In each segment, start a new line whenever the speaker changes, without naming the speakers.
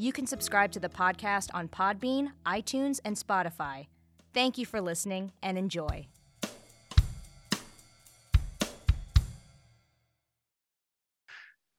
You can subscribe to the podcast on Podbean, iTunes, and Spotify. Thank you for listening and enjoy.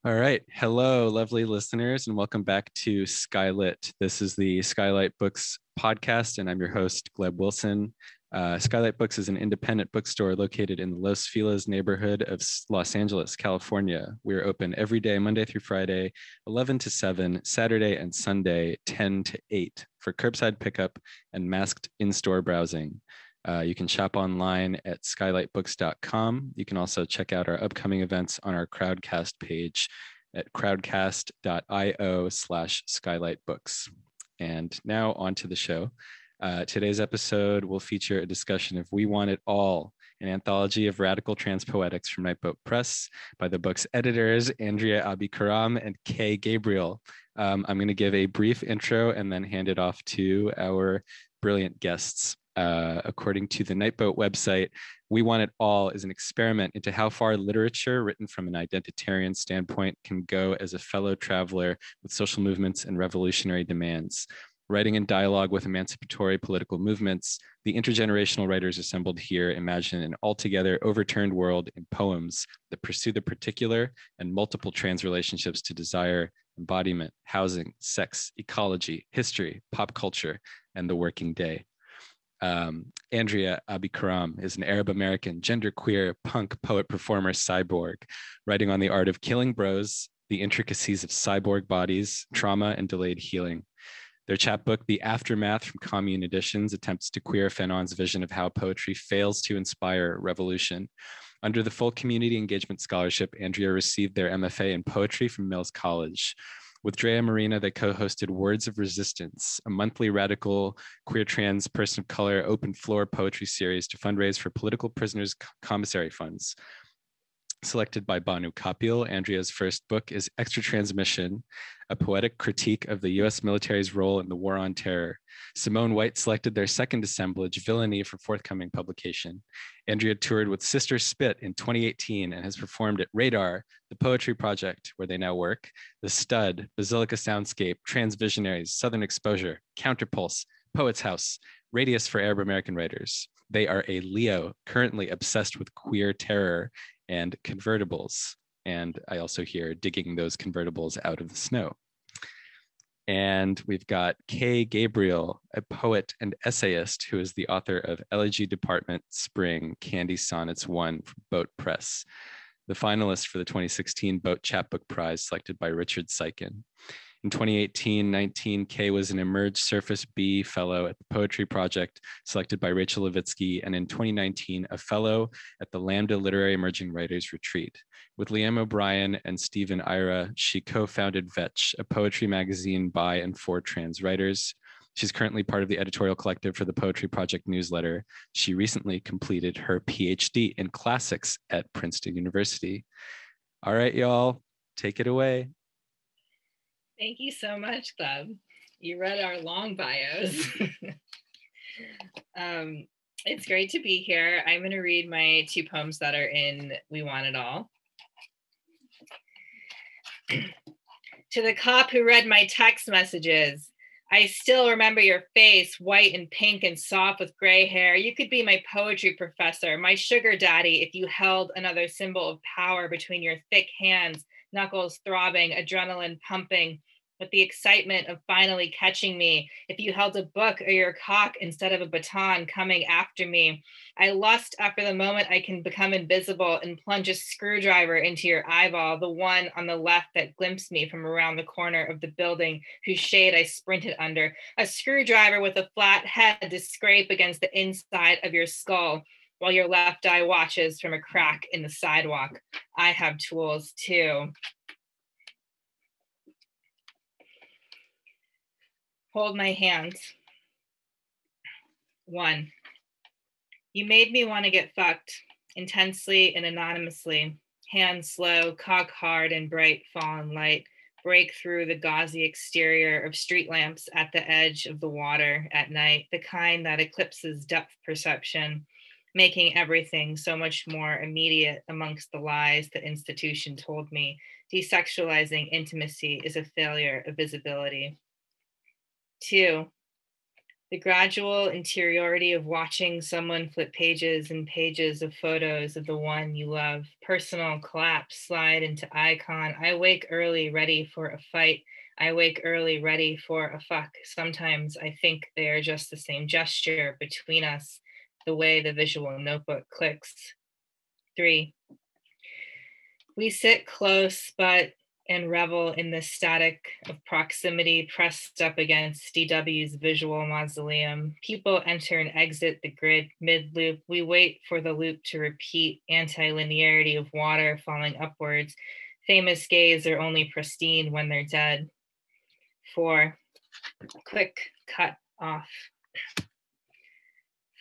All right. Hello, lovely listeners, and welcome back to Skylit. This is the Skylight Books podcast, and I'm your host, Gleb Wilson. Uh, Skylight Books is an independent bookstore located in the Los Feliz neighborhood of Los Angeles, California. We're open every day, Monday through Friday, 11 to 7, Saturday and Sunday, 10 to 8, for curbside pickup and masked in store browsing. Uh, you can shop online at skylightbooks.com. You can also check out our upcoming events on our Crowdcast page at crowdcast.io slash skylightbooks. And now on to the show. Uh, today's episode will feature a discussion of We Want It All, an anthology of radical trans poetics from Nightboat Press by the book's editors, Andrea Abi-Karam and Kay Gabriel. Um, I'm going to give a brief intro and then hand it off to our brilliant guests. Uh, according to the Nightboat website, We Want It All is an experiment into how far literature written from an identitarian standpoint can go as a fellow traveler with social movements and revolutionary demands. Writing in dialogue with emancipatory political movements, the intergenerational writers assembled here imagine an altogether overturned world in poems that pursue the particular and multiple trans relationships to desire, embodiment, housing, sex, ecology, history, pop culture, and the working day. Um, Andrea Abi-Karam is an Arab American, genderqueer, punk poet performer cyborg, writing on the art of killing bros, the intricacies of cyborg bodies, trauma, and delayed healing. Their chapbook, The Aftermath from Commune Editions, attempts to queer Fanon's vision of how poetry fails to inspire revolution. Under the full community engagement scholarship, Andrea received their MFA in poetry from Mills College. With Drea Marina, they co hosted Words of Resistance, a monthly radical queer trans person of color open floor poetry series to fundraise for political prisoners' commissary funds. Selected by Bhanu Kapil, Andrea's first book is Extra Transmission, a poetic critique of the US military's role in the war on terror. Simone White selected their second assemblage, Villainy, for forthcoming publication. Andrea toured with Sister Spit in 2018 and has performed at Radar, the Poetry Project, where they now work, The Stud, Basilica Soundscape, Transvisionaries, Southern Exposure, Counterpulse, Poets House, Radius for Arab American Writers. They are a Leo, currently obsessed with queer terror and convertibles. And I also hear digging those convertibles out of the snow. And we've got Kay Gabriel, a poet and essayist who is the author of Elegy Department Spring Candy Sonnets 1 from Boat Press, the finalist for the 2016 Boat Chapbook Prize selected by Richard Siken. In 2018 19, Kay was an Emerge Surface Be Fellow at the Poetry Project, selected by Rachel Levitsky, and in 2019, a Fellow at the Lambda Literary Emerging Writers Retreat. With Liam O'Brien and Stephen Ira, she co founded Vetch, a poetry magazine by and for trans writers. She's currently part of the editorial collective for the Poetry Project newsletter. She recently completed her PhD in classics at Princeton University. All right, y'all, take it away.
Thank you so much, Gleb. You read our long bios. um, it's great to be here. I'm going to read my two poems that are in We Want It All. to the cop who read my text messages, I still remember your face, white and pink and soft with gray hair. You could be my poetry professor, my sugar daddy, if you held another symbol of power between your thick hands, knuckles throbbing, adrenaline pumping, with the excitement of finally catching me, if you held a book or your cock instead of a baton coming after me. I lust after the moment I can become invisible and plunge a screwdriver into your eyeball, the one on the left that glimpsed me from around the corner of the building whose shade I sprinted under, a screwdriver with a flat head to scrape against the inside of your skull while your left eye watches from a crack in the sidewalk. I have tools too. Hold my hands. One, you made me want to get fucked intensely and anonymously. Hands slow, cock hard and bright fallen light break through the gauzy exterior of street lamps at the edge of the water at night, the kind that eclipses depth perception, making everything so much more immediate amongst the lies the institution told me. Desexualizing intimacy is a failure of visibility. Two, the gradual interiority of watching someone flip pages and pages of photos of the one you love. Personal collapse, slide into icon. I wake early, ready for a fight. I wake early, ready for a fuck. Sometimes I think they are just the same gesture between us, the way the visual notebook clicks. Three, we sit close, but and revel in the static of proximity pressed up against DW's visual mausoleum. People enter and exit the grid mid loop. We wait for the loop to repeat anti-linearity of water falling upwards. Famous gays are only pristine when they're dead. Four, quick cut off.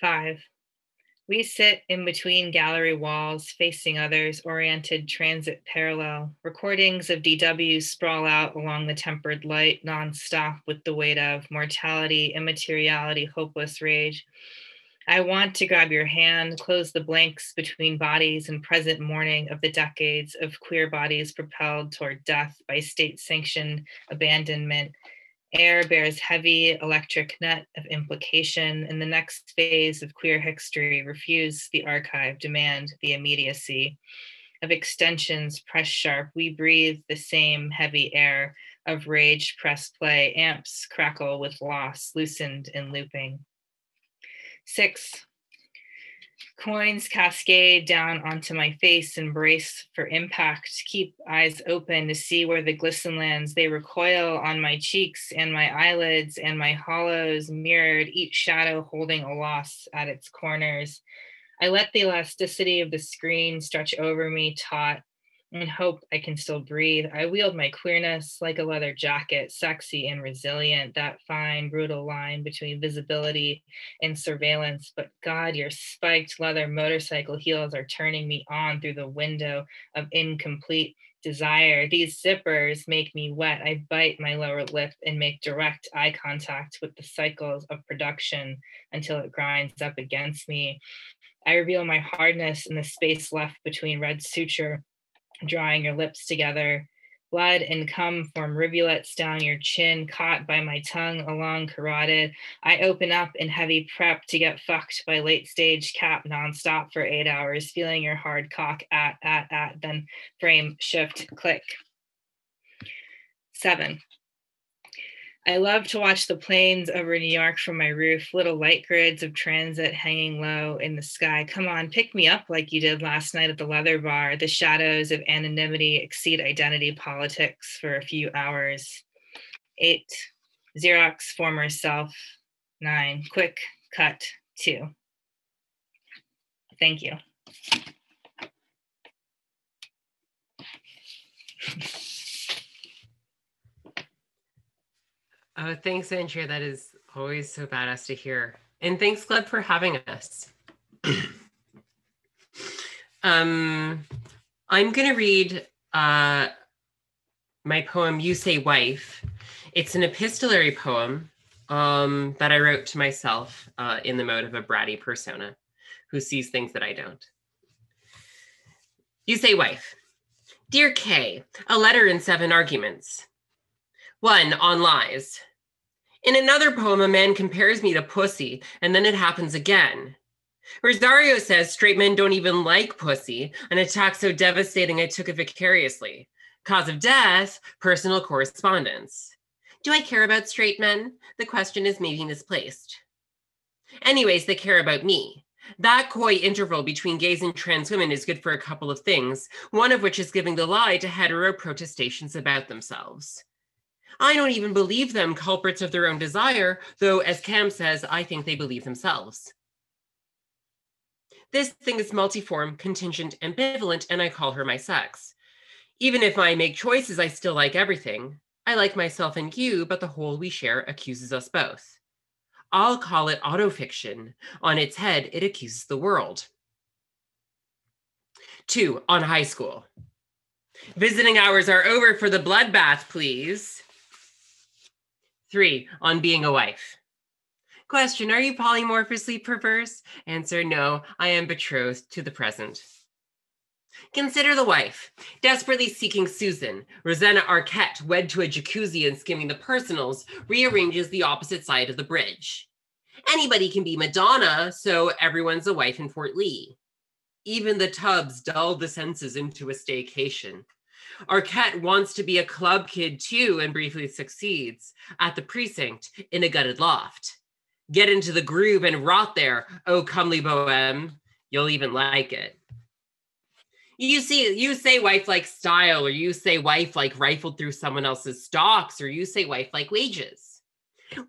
Five, we sit in between gallery walls, facing others, oriented transit parallel. Recordings of DW sprawl out along the tempered light, nonstop with the weight of mortality, immateriality, hopeless rage. I want to grab your hand, close the blanks between bodies and present mourning of the decades of queer bodies propelled toward death by state sanctioned abandonment Air bears heavy electric net of implication. In the next phase of queer history, refuse the archive, demand the immediacy of extensions press sharp. We breathe the same heavy air of rage press play. Amps crackle with loss, loosened and looping. Six, Coins cascade down onto my face and brace for impact. Keep eyes open to see where the glisten lands. They recoil on my cheeks and my eyelids and my hollows, mirrored, each shadow holding a loss at its corners. I let the elasticity of the screen stretch over me, taut, and hope I can still breathe. I wield my queerness like a leather jacket, sexy and resilient, that fine, brutal line between visibility and surveillance. But God, your spiked leather motorcycle heels are turning me on through the window of incomplete desire. These zippers make me wet. I bite my lower lip and make direct eye contact with the cycles of production until it grinds up against me. I reveal my hardness in the space left between red suture drawing your lips together. Blood and cum form rivulets down your chin, caught by my tongue along carotid. I open up in heavy prep to get fucked by late stage cap nonstop for eight hours, feeling your hard cock at, at, at, then frame, shift, click. Seven. I love to watch the planes over New York from my roof, little light grids of transit hanging low in the sky. Come on, pick me up like you did last night at the leather bar. The shadows of anonymity exceed identity politics for a few hours. Eight, Xerox former self. Nine, quick cut. Two. Thank you.
Oh, thanks, Andrea. That is always so badass to hear. And thanks, Gleb, for having us. um, I'm going to read uh, my poem, You Say Wife. It's an epistolary poem um, that I wrote to myself uh, in the mode of a bratty persona who sees things that I don't. You say, wife. Dear Kay, a letter in seven arguments. One on lies. In another poem, a man compares me to pussy, and then it happens again. Rosario says straight men don't even like pussy, an attack so devastating I took it vicariously. Cause of death, personal correspondence. Do I care about straight men? The question is maybe misplaced. Anyways, they care about me. That coy interval between gays and trans women is good for a couple of things, one of which is giving the lie to hetero protestations about themselves. I don't even believe them culprits of their own desire, though, as Cam says, I think they believe themselves. This thing is multiform, contingent, ambivalent, and I call her my sex. Even if I make choices, I still like everything. I like myself and you, but the whole we share accuses us both. I'll call it autofiction. On its head, it accuses the world. Two, on high school. Visiting hours are over for the bloodbath, please. Three, on being a wife. Question Are you polymorphously perverse? Answer No, I am betrothed to the present. Consider the wife, desperately seeking Susan. Rosanna Arquette, wed to a jacuzzi and skimming the personals, rearranges the opposite side of the bridge. Anybody can be Madonna, so everyone's a wife in Fort Lee. Even the tubs dull the senses into a staycation. Arquette wants to be a club kid too and briefly succeeds at the precinct in a gutted loft get into the groove and rot there. Oh, comely bohem, you'll even like it. You see, you say wife like style, or you say wife like rifled through someone else's stocks, or you say wife like wages.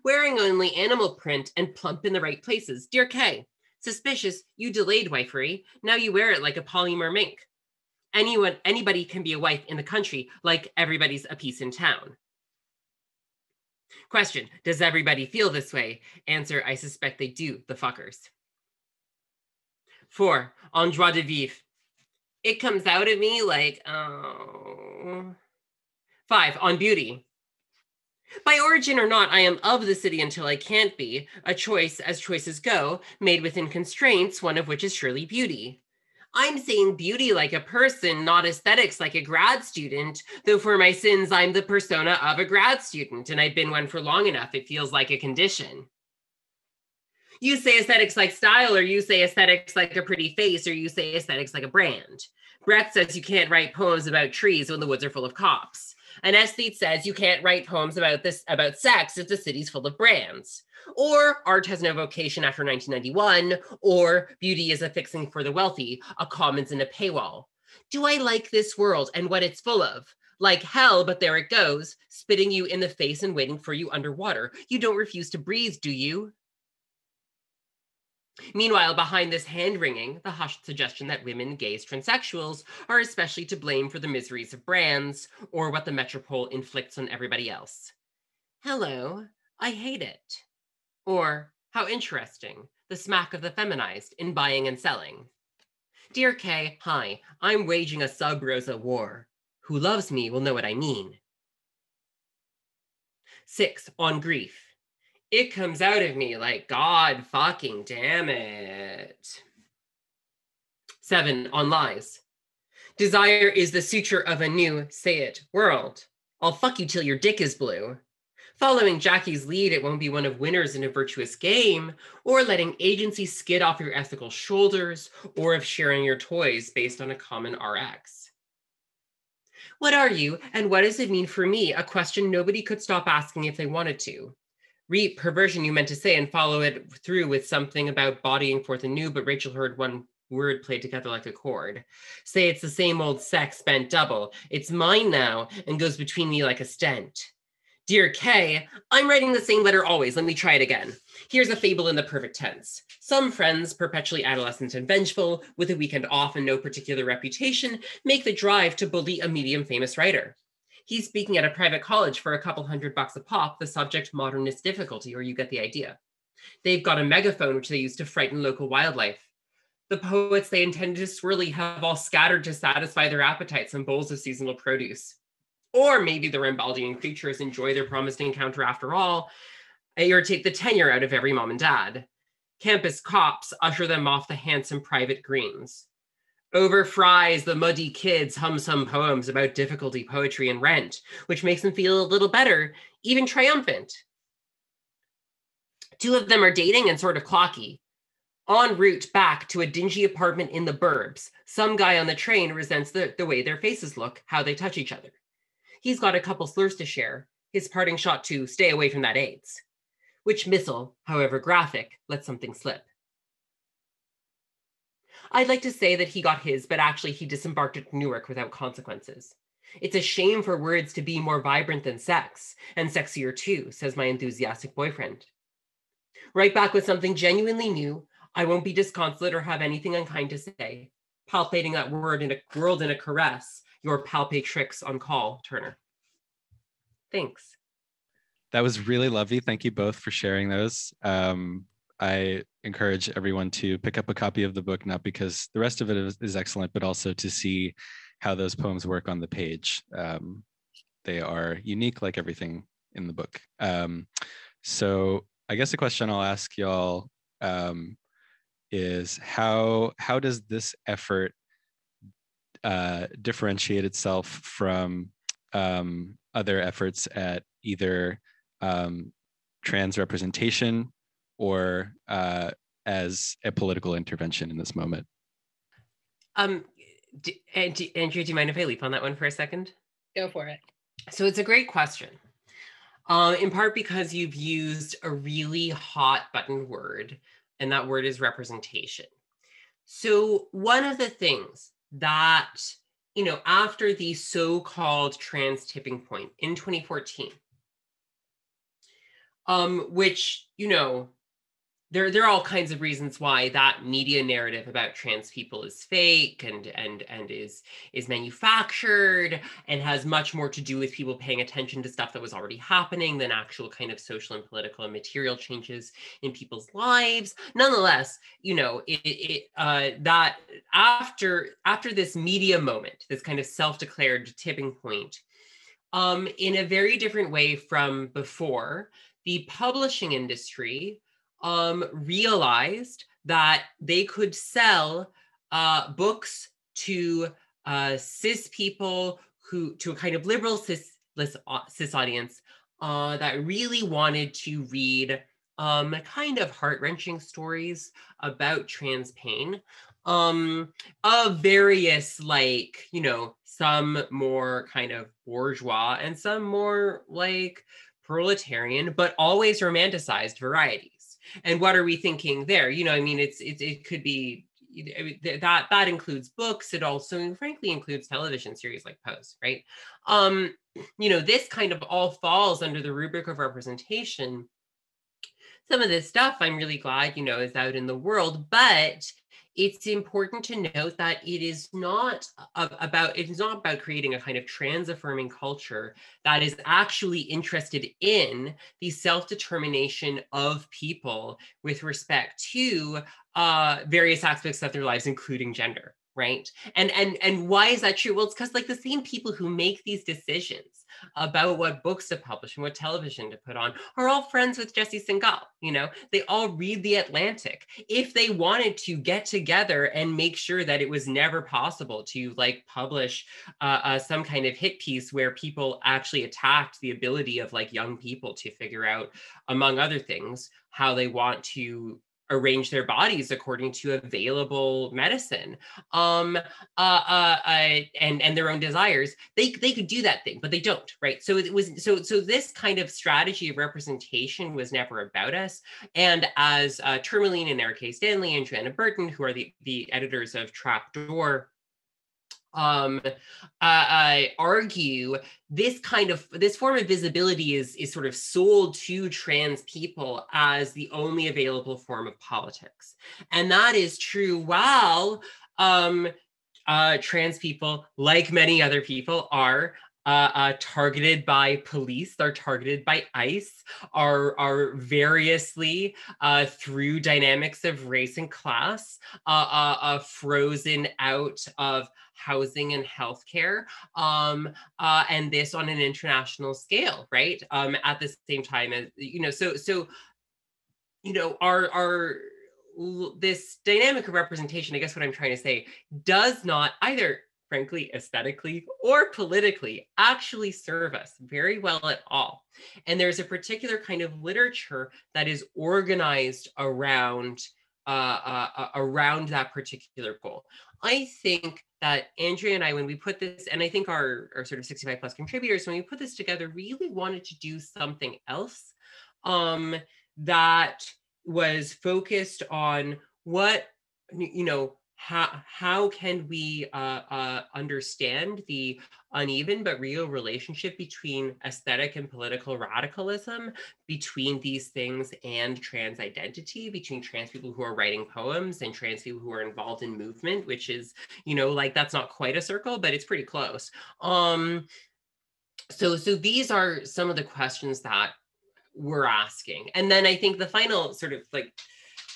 Wearing only animal print and plump in the right places. Dear Kay, suspicious, you delayed wifery. Now you wear it like a polymer mink. Anyone, anybody can be a wife in the country, like everybody's a piece in town. Question Does everybody feel this way? Answer I suspect they do, the fuckers. Four, en droit de vivre. It comes out of me like, oh. Five, on beauty. By origin or not, I am of the city until I can't be, a choice as choices go, made within constraints, one of which is surely beauty. I'm saying beauty like a person, not aesthetics like a grad student, though for my sins, I'm the persona of a grad student, and I've been one for long enough, it feels like a condition. You say aesthetics like style, or you say aesthetics like a pretty face, or you say aesthetics like a brand. Brett says you can't write poems about trees when the woods are full of cops. An aesthete says you can't write poems about this about sex if the city's full of brands or art has no vocation after 1991, or beauty is a fixing for the wealthy, a commons and a paywall. Do I like this world and what it's full of? Like hell, but there it goes, spitting you in the face and waiting for you underwater. You don't refuse to breathe, do you? Meanwhile, behind this hand wringing, the hushed suggestion that women, gays, transsexuals are especially to blame for the miseries of brands or what the metropole inflicts on everybody else. Hello, I hate it. Or, how interesting, the smack of the feminized in buying and selling. Dear Kay, hi, I'm waging a sub Rosa war. Who loves me will know what I mean. Six, on grief. It comes out of me like, God fucking damn it. Seven, on lies. Desire is the suture of a new, say it, world. I'll fuck you till your dick is blue following Jackie's lead, it won't be one of winners in a virtuous game, or letting agency skid off your ethical shoulders, or of sharing your toys based on a common RX. What are you, and what does it mean for me? A question nobody could stop asking if they wanted to. Reap perversion, you meant to say, and follow it through with something about bodying forth anew, but Rachel heard one word played together like a chord. Say it's the same old sex spent double. It's mine now and goes between me like a stent. Dear Kay, I'm writing the same letter always. Let me try it again. Here's a fable in the perfect tense. Some friends, perpetually adolescent and vengeful, with a weekend off and no particular reputation, make the drive to bully a medium famous writer. He's speaking at a private college for a couple hundred bucks a pop, the subject modernist difficulty, or you get the idea. They've got a megaphone which they use to frighten local wildlife. The poets they intended to swirly have all scattered to satisfy their appetites on bowls of seasonal produce. Or maybe the Rimbaldian creatures enjoy their promised encounter after all, irritate the tenure out of every mom and dad. Campus cops usher them off the handsome private greens. Over fries, the muddy kids hum some poems about difficulty, poetry, and rent, which makes them feel a little better, even triumphant. Two of them are dating and sort of clocky. En route back to a dingy apartment in the burbs, some guy on the train resents the, the way their faces look, how they touch each other. He's got a couple slurs to share. his parting shot to stay away from that AIDS, which missile, however graphic, lets something slip. I'd like to say that he got his, but actually he disembarked at Newark without consequences. It's a shame for words to be more vibrant than sex, and sexier too, says my enthusiastic boyfriend. Right back with something genuinely new. I won't be disconsolate or have anything unkind to say. Palpating that word in a world in a caress, your palpate tricks on call, Turner. Thanks.
That was really lovely. Thank you both for sharing those. Um, I encourage everyone to pick up a copy of the book, not because the rest of it is, is excellent, but also to see how those poems work on the page. Um, they are unique, like everything in the book. Um, so I guess the question I'll ask y'all um, is how how does this effort uh, differentiate itself from um, other efforts at either um, trans representation or uh, as a political intervention in this moment?
Um, do, Andrea, do you mind if I leap on that one for a second?
Go for it.
So it's a great question. Uh, in part because you've used a really hot button word, and that word is representation. So one of the things that, you know, after the so-called trans tipping point in 2014, um, which, you know, there, there are all kinds of reasons why that media narrative about trans people is fake and and and is is manufactured and has much more to do with people paying attention to stuff that was already happening than actual kind of social and political and material changes in people's lives. Nonetheless you know it, it uh, that after after this media moment this kind of self-declared tipping point um, in a very different way from before the publishing industry um, realized that they could sell uh, books to uh, cis people who to a kind of liberal cis cis audience uh, that really wanted to read um, kind of heart wrenching stories about trans pain um, of various like you know some more kind of bourgeois and some more like proletarian but always romanticized variety and what are we thinking there? You know i mean it's it, it could be that that includes books. It also frankly includes television series like pose right? Um you know this kind of all falls under the rubric of representation. Some of this stuff i'm really glad you know is out in the world but it's important to note that it is not about it is not about creating a kind of trans affirming culture that is actually interested in the self-determination of people with respect to uh, various aspects of their lives including gender right? And and and why is that true? Well it's because like the same people who make these decisions about what books to publish and what television to put on are all friends with Jesse Singal. You know, they all read The Atlantic. If they wanted to get together and make sure that it was never possible to like publish uh, uh, some kind of hit piece where people actually attacked the ability of like young people to figure out, among other things, how they want to arrange their bodies according to available medicine. Um uh, uh, uh, and and their own desires. They they could do that thing but they don't right? So it was so so this kind of strategy of representation was never about us. And as uh tourmaline and eric stanley and Johanna Burton who are the the editors of trapdoor um, uh, I argue this kind of this form of visibility is is sort of sold to trans people as the only available form of politics, and that is true. While um, uh, trans people, like many other people, are uh, uh, targeted by police, they're targeted by ICE, are, are variously uh, through dynamics of race and class, uh, uh, uh, frozen out of housing and healthcare, um, and this on an international scale, right? Um, at the same time as you know, so so you know, our our this dynamic of representation, I guess what I'm trying to say, does not either frankly, aesthetically or politically, actually serve us very well at all. And there's a particular kind of literature that is organized around uh, uh, uh around that particular goal. I think that Andrea and I, when we put this, and I think our, our sort of 65 plus contributors, when we put this together, really wanted to do something else um, that was focused on what, you know, how, how can we uh, uh, understand the uneven but real relationship between aesthetic and political radicalism, between these things and trans identity, between trans people who are writing poems and trans people who are involved in movement, which is, you know, like that's not quite a circle, but it's pretty close. Um, so, so these are some of the questions that we're asking. And then I think the final sort of like,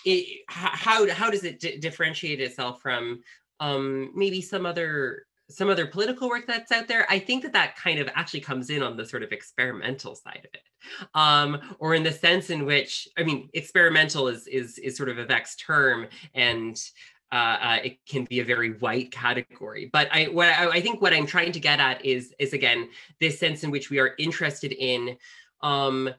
it, how, how does it d- differentiate itself from um, maybe some other some other political work that's out there? I think that that kind of actually comes in on the sort of experimental side of it. Um, or in the sense in which i mean experimental is is is sort of a vexed term and uh, uh, it can be a very white category. But i what I, I think what i'm trying to get at is is again this sense in which we are interested in um,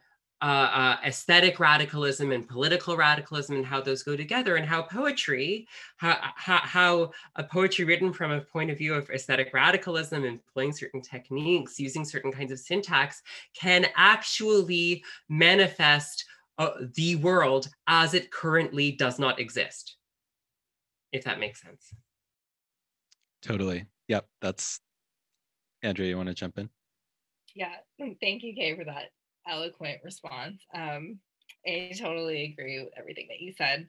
uh, uh, aesthetic radicalism and political radicalism and how those go together and how poetry how, how, how, a poetry written from a point of view of aesthetic radicalism employing certain techniques using certain kinds of syntax can actually manifest uh, the world as it currently does not exist. If that makes sense.
Totally. Yep that's andrea you want to jump in?
Yeah thank you kay for that eloquent response. Um, I totally agree with everything that you said.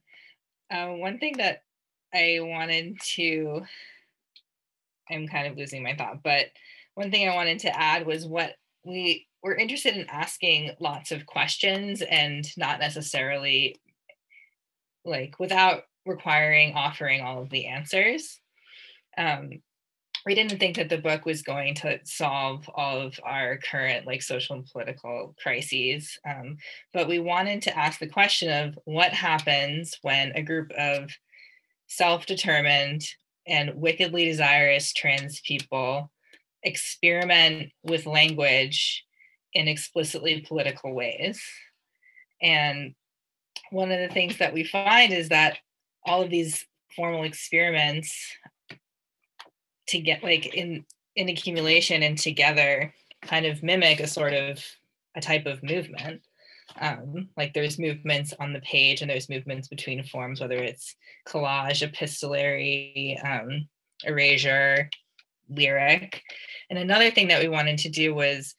Uh, one thing that I wanted to, I'm kind of losing my thought, but one thing I wanted to add was what we were interested in asking lots of questions and not necessarily like without requiring offering all of the answers. Um, we didn't think that the book was going to solve all of our current like social and political crises um, but we wanted to ask the question of what happens when a group of self-determined and wickedly desirous trans people experiment with language in explicitly political ways. And one of the things that we find is that all of these formal experiments to get like in in accumulation and together kind of mimic a sort of a type of movement. Um, like there's movements on the page and there's movements between forms whether it's collage epistolary um, erasure lyric. And another thing that we wanted to do was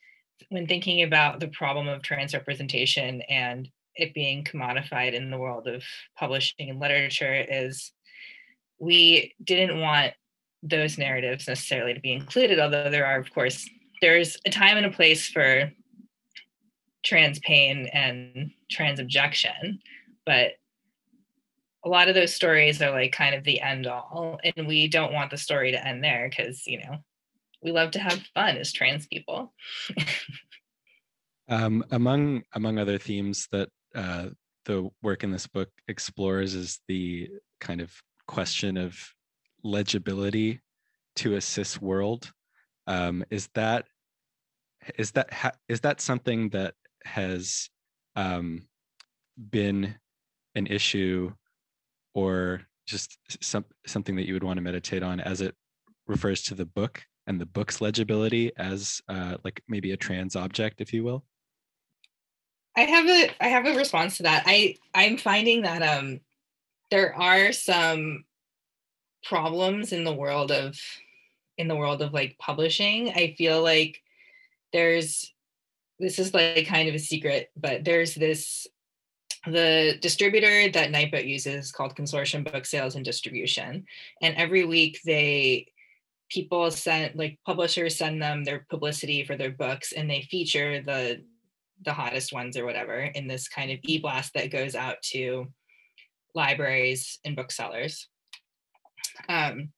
when thinking about the problem of trans representation and it being commodified in the world of publishing and literature is we didn't want those narratives necessarily to be included, although there are, of course, there's a time and a place for trans pain and trans objection, but a lot of those stories are like kind of the end all, and we don't want the story to end there because you know we love to have fun as trans people.
um, among among other themes that uh, the work in this book explores is the kind of question of legibility to a cis world um, is that is that ha- is that something that has um, been an issue or just some, something that you would want to meditate on as it refers to the book and the book's legibility as uh, like maybe a trans object if you will?
I have a i have a response to that. I i'm finding that um there are some problems in the world of in the world of like publishing i feel like there's this is like kind of a secret but there's this the distributor that Nightboat uses called Consortium Book Sales and Distribution. And every week they people send like publishers send them their publicity for their books and they feature the the hottest ones or whatever in this kind of e-blast that goes out to libraries and booksellers. Um,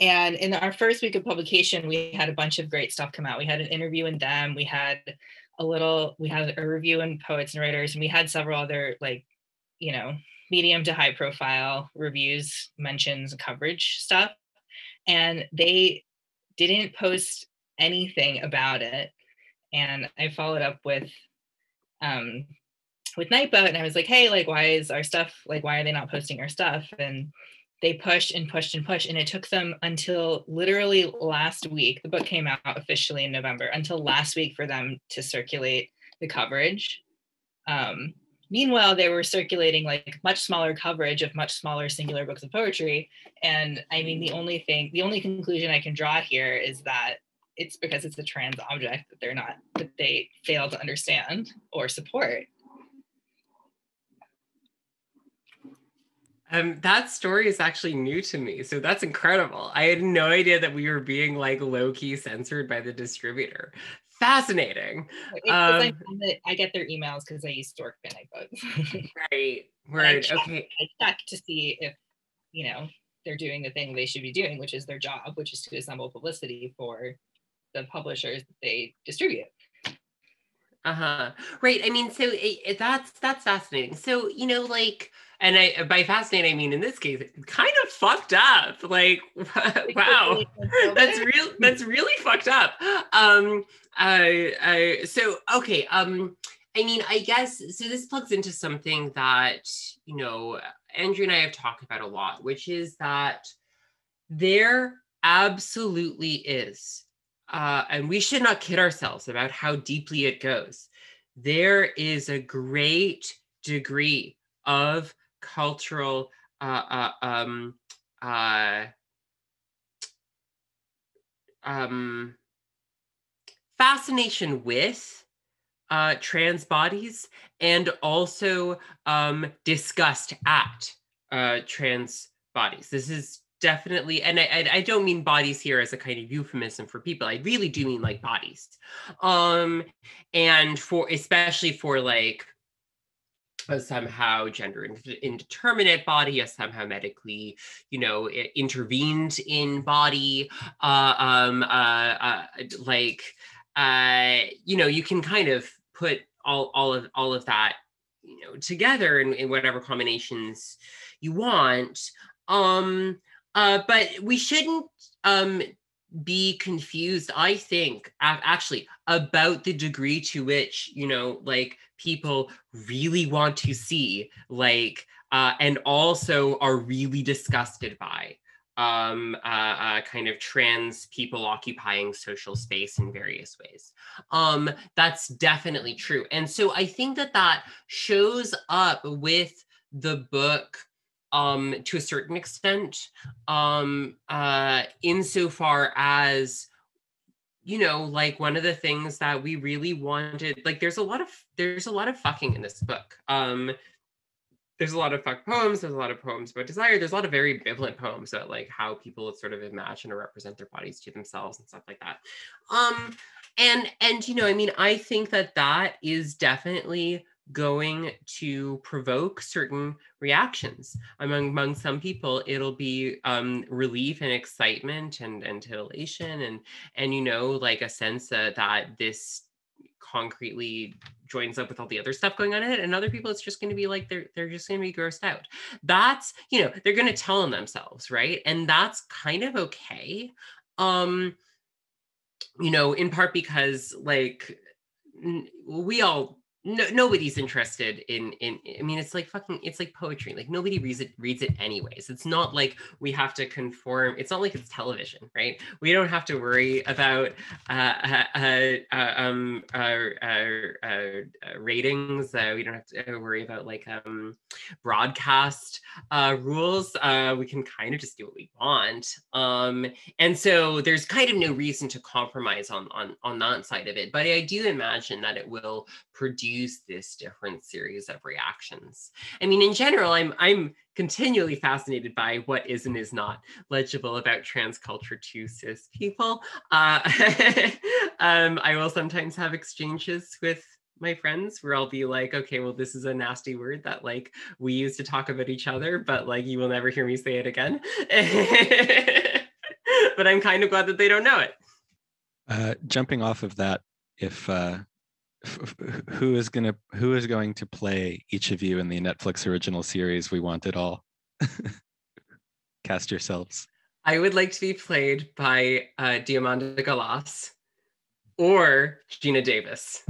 and in our first week of publication, we had a bunch of great stuff come out. We had an interview in them. We had a little, we had a review in Poets and Writers, and we had several other like, you know, medium to high profile reviews, mentions, coverage stuff. And they didn't post anything about it. And I followed up with um with Nightboat and I was like, hey, like, why is our stuff like why are they not posting our stuff? And they pushed and pushed and pushed and it took them until literally last week the book came out officially in november until last week for them to circulate the coverage. Um, meanwhile they were circulating like much smaller coverage of much smaller singular books of poetry. And i mean the only thing the only conclusion i can draw here is that it's because it's a trans object that they're not that they fail to understand or support
Um, that story is actually new to me, so that's incredible. I had no idea that we were being like low key censored by the distributor. Fascinating.
Um, I, get their emails because I use Stork Panic books.
right. Right. Okay.
I check to see if you know they're doing the thing they should be doing, which is their job, which is to assemble publicity for the publishers that they distribute.
Uh-huh. Right. I mean, so it, it, that's that's fascinating. So, you know, like and I by fascinating I mean in this case kind of fucked up. Like wow. that's real that's really fucked up. Um uh, uh so okay, um I mean, I guess so this plugs into something that, you know, Andrea and I have talked about a lot, which is that there absolutely is uh, and we should not kid ourselves about how deeply it goes. There is a great degree of cultural uh, uh, um, uh, um, fascination with uh, trans bodies and also um, disgust at uh, trans bodies. This is definitely and I, I don't mean bodies here as a kind of euphemism for people i really do mean like bodies um and for especially for like a somehow gender indeterminate body a somehow medically you know intervened in body uh um uh, uh like uh you know you can kind of put all all of all of that you know together in, in whatever combinations you want. Um uh, but we shouldn't um, be confused, I think, actually, about the degree to which, you know, like people really want to see, like, uh, and also are really disgusted by um, uh, uh, kind of trans people occupying social space in various ways. Um, that's definitely true. And so I think that that shows up with the book um, to a certain extent, um, uh, insofar as you know, like one of the things that we really wanted, like there's a lot of there's a lot of fucking in this book. Um, there's a lot of fuck poems. There's a lot of poems about desire. There's a lot of very ambivalent poems about like how people sort of imagine or represent their bodies to themselves and stuff like that. Um, and and you know, I mean, I think that that is definitely going to provoke certain reactions. Among among some people it'll be um, relief and excitement and and titillation and and you know like a sense that, that this concretely joins up with all the other stuff going on in it. And other people it's just going to be like they're they're just going to be grossed out. That's you know they're going to tell on themselves right? And that's kind of okay. Um you know in part because like we all no, nobody's interested in in i mean it's like fucking it's like poetry like nobody reads it reads it anyways. It's not like we have to conform it's not like it's television right? We don't have to worry about uh, uh, uh, uh um uh, uh, ratings we don't have to worry about like um broadcast rules. We can kind of just do what we want. Um and so there's kind of no reason to compromise on on on that side of it but i do imagine that it will produce this different series of reactions. I mean, in general, I'm I'm continually fascinated by what is and is not legible about trans culture to cis people. Uh, um, I will sometimes have exchanges with my friends where I'll be like, okay, well, this is a nasty word that like we use to talk about each other, but like you will never hear me say it again. but I'm kind of glad that they don't know it.
Uh, jumping off of that, if uh, who is going to who is going to play each of you in the Netflix original series We Want It All? Cast yourselves.
I would like to be played by uh, Diamanda Galas or Geena Davis.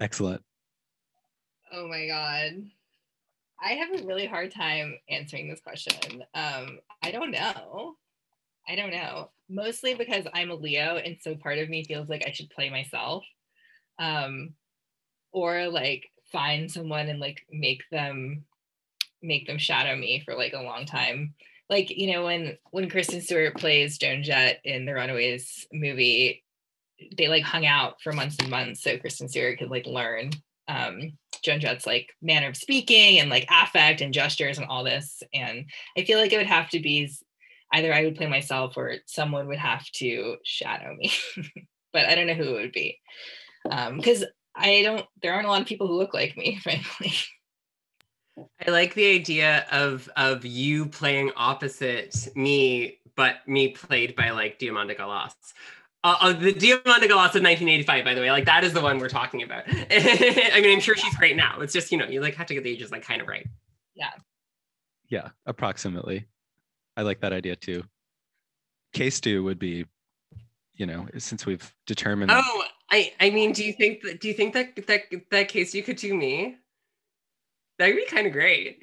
Excellent.
Oh my god. I have a really hard time answering this question. Um, I don't know. I don't know. Mostly because I'm a Leo, and so part of me feels like I should play myself, um, or like find someone and like make them make them shadow me for like a long time. Like you know when when Kristen Stewart plays Joan Jett in the Runaways movie, they like hung out for months and months so Kristen Stewart could like learn um Joan Jett's like manner of speaking and like affect and gestures and all this. And I feel like it would have to be either I would play myself or someone would have to shadow me. but I don't know who it would be. Um, because I don't there aren't a lot of people who look like me, frankly.
I like the idea of of you playing opposite me, but me played by like Diamanda Galas. Uh, uh, the Diamanda Galas of 1985, by the way, like that is the one we're talking about. I mean, I'm sure she's great now. It's just you know you like have to get the ages like kind of right.
Yeah.
Yeah, approximately. I like that idea too. Case two would be, you know, since we've determined.
Oh, I I mean, do you think that do you think that that that case you could do me? That'd be kind of great.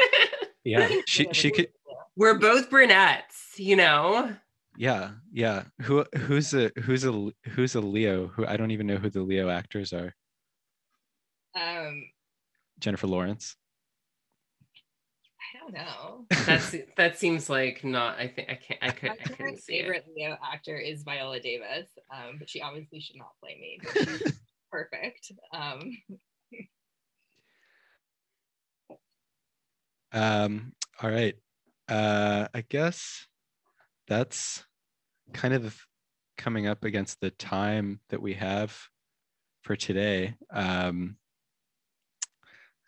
yeah, she she could.
We're both brunettes, you know.
Yeah, yeah. Who who's a who's a who's a Leo? Who I don't even know who the Leo actors are.
Um,
Jennifer Lawrence.
I don't know.
That's that seems like not. I think I can't. I could.
My
I couldn't see
favorite
it.
Leo actor is Viola Davis, um, but she obviously should not play me. But she's perfect. Um,
Um, all right. Uh, I guess that's kind of coming up against the time that we have for today. Um,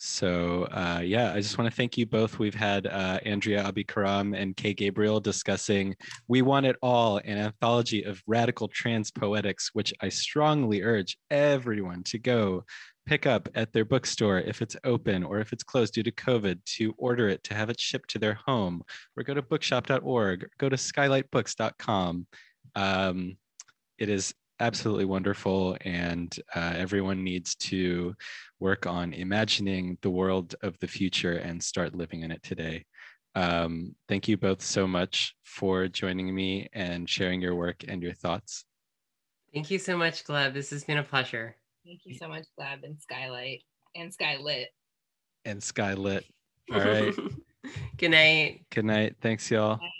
so uh, yeah, I just want to thank you both. We've had uh, Andrea Abi-Karam and Kay Gabriel discussing "We Want It All," an anthology of radical trans poetics, which I strongly urge everyone to go pick up at their bookstore if it's open or if it's closed due to COVID to order it to have it shipped to their home or go to bookshop.org, or go to skylightbooks.com. Um, it is absolutely wonderful and uh, everyone needs to work on imagining the world of the future and start living in it today. Um, thank you both so much for joining me and sharing your work and your thoughts.
Thank you so much, Gleb. This has been a pleasure.
thank you so much, Gleb and Skylight and Skylit.
And Skylit. All right.
Good night.
Good night. Thanks, y'all.
Bye.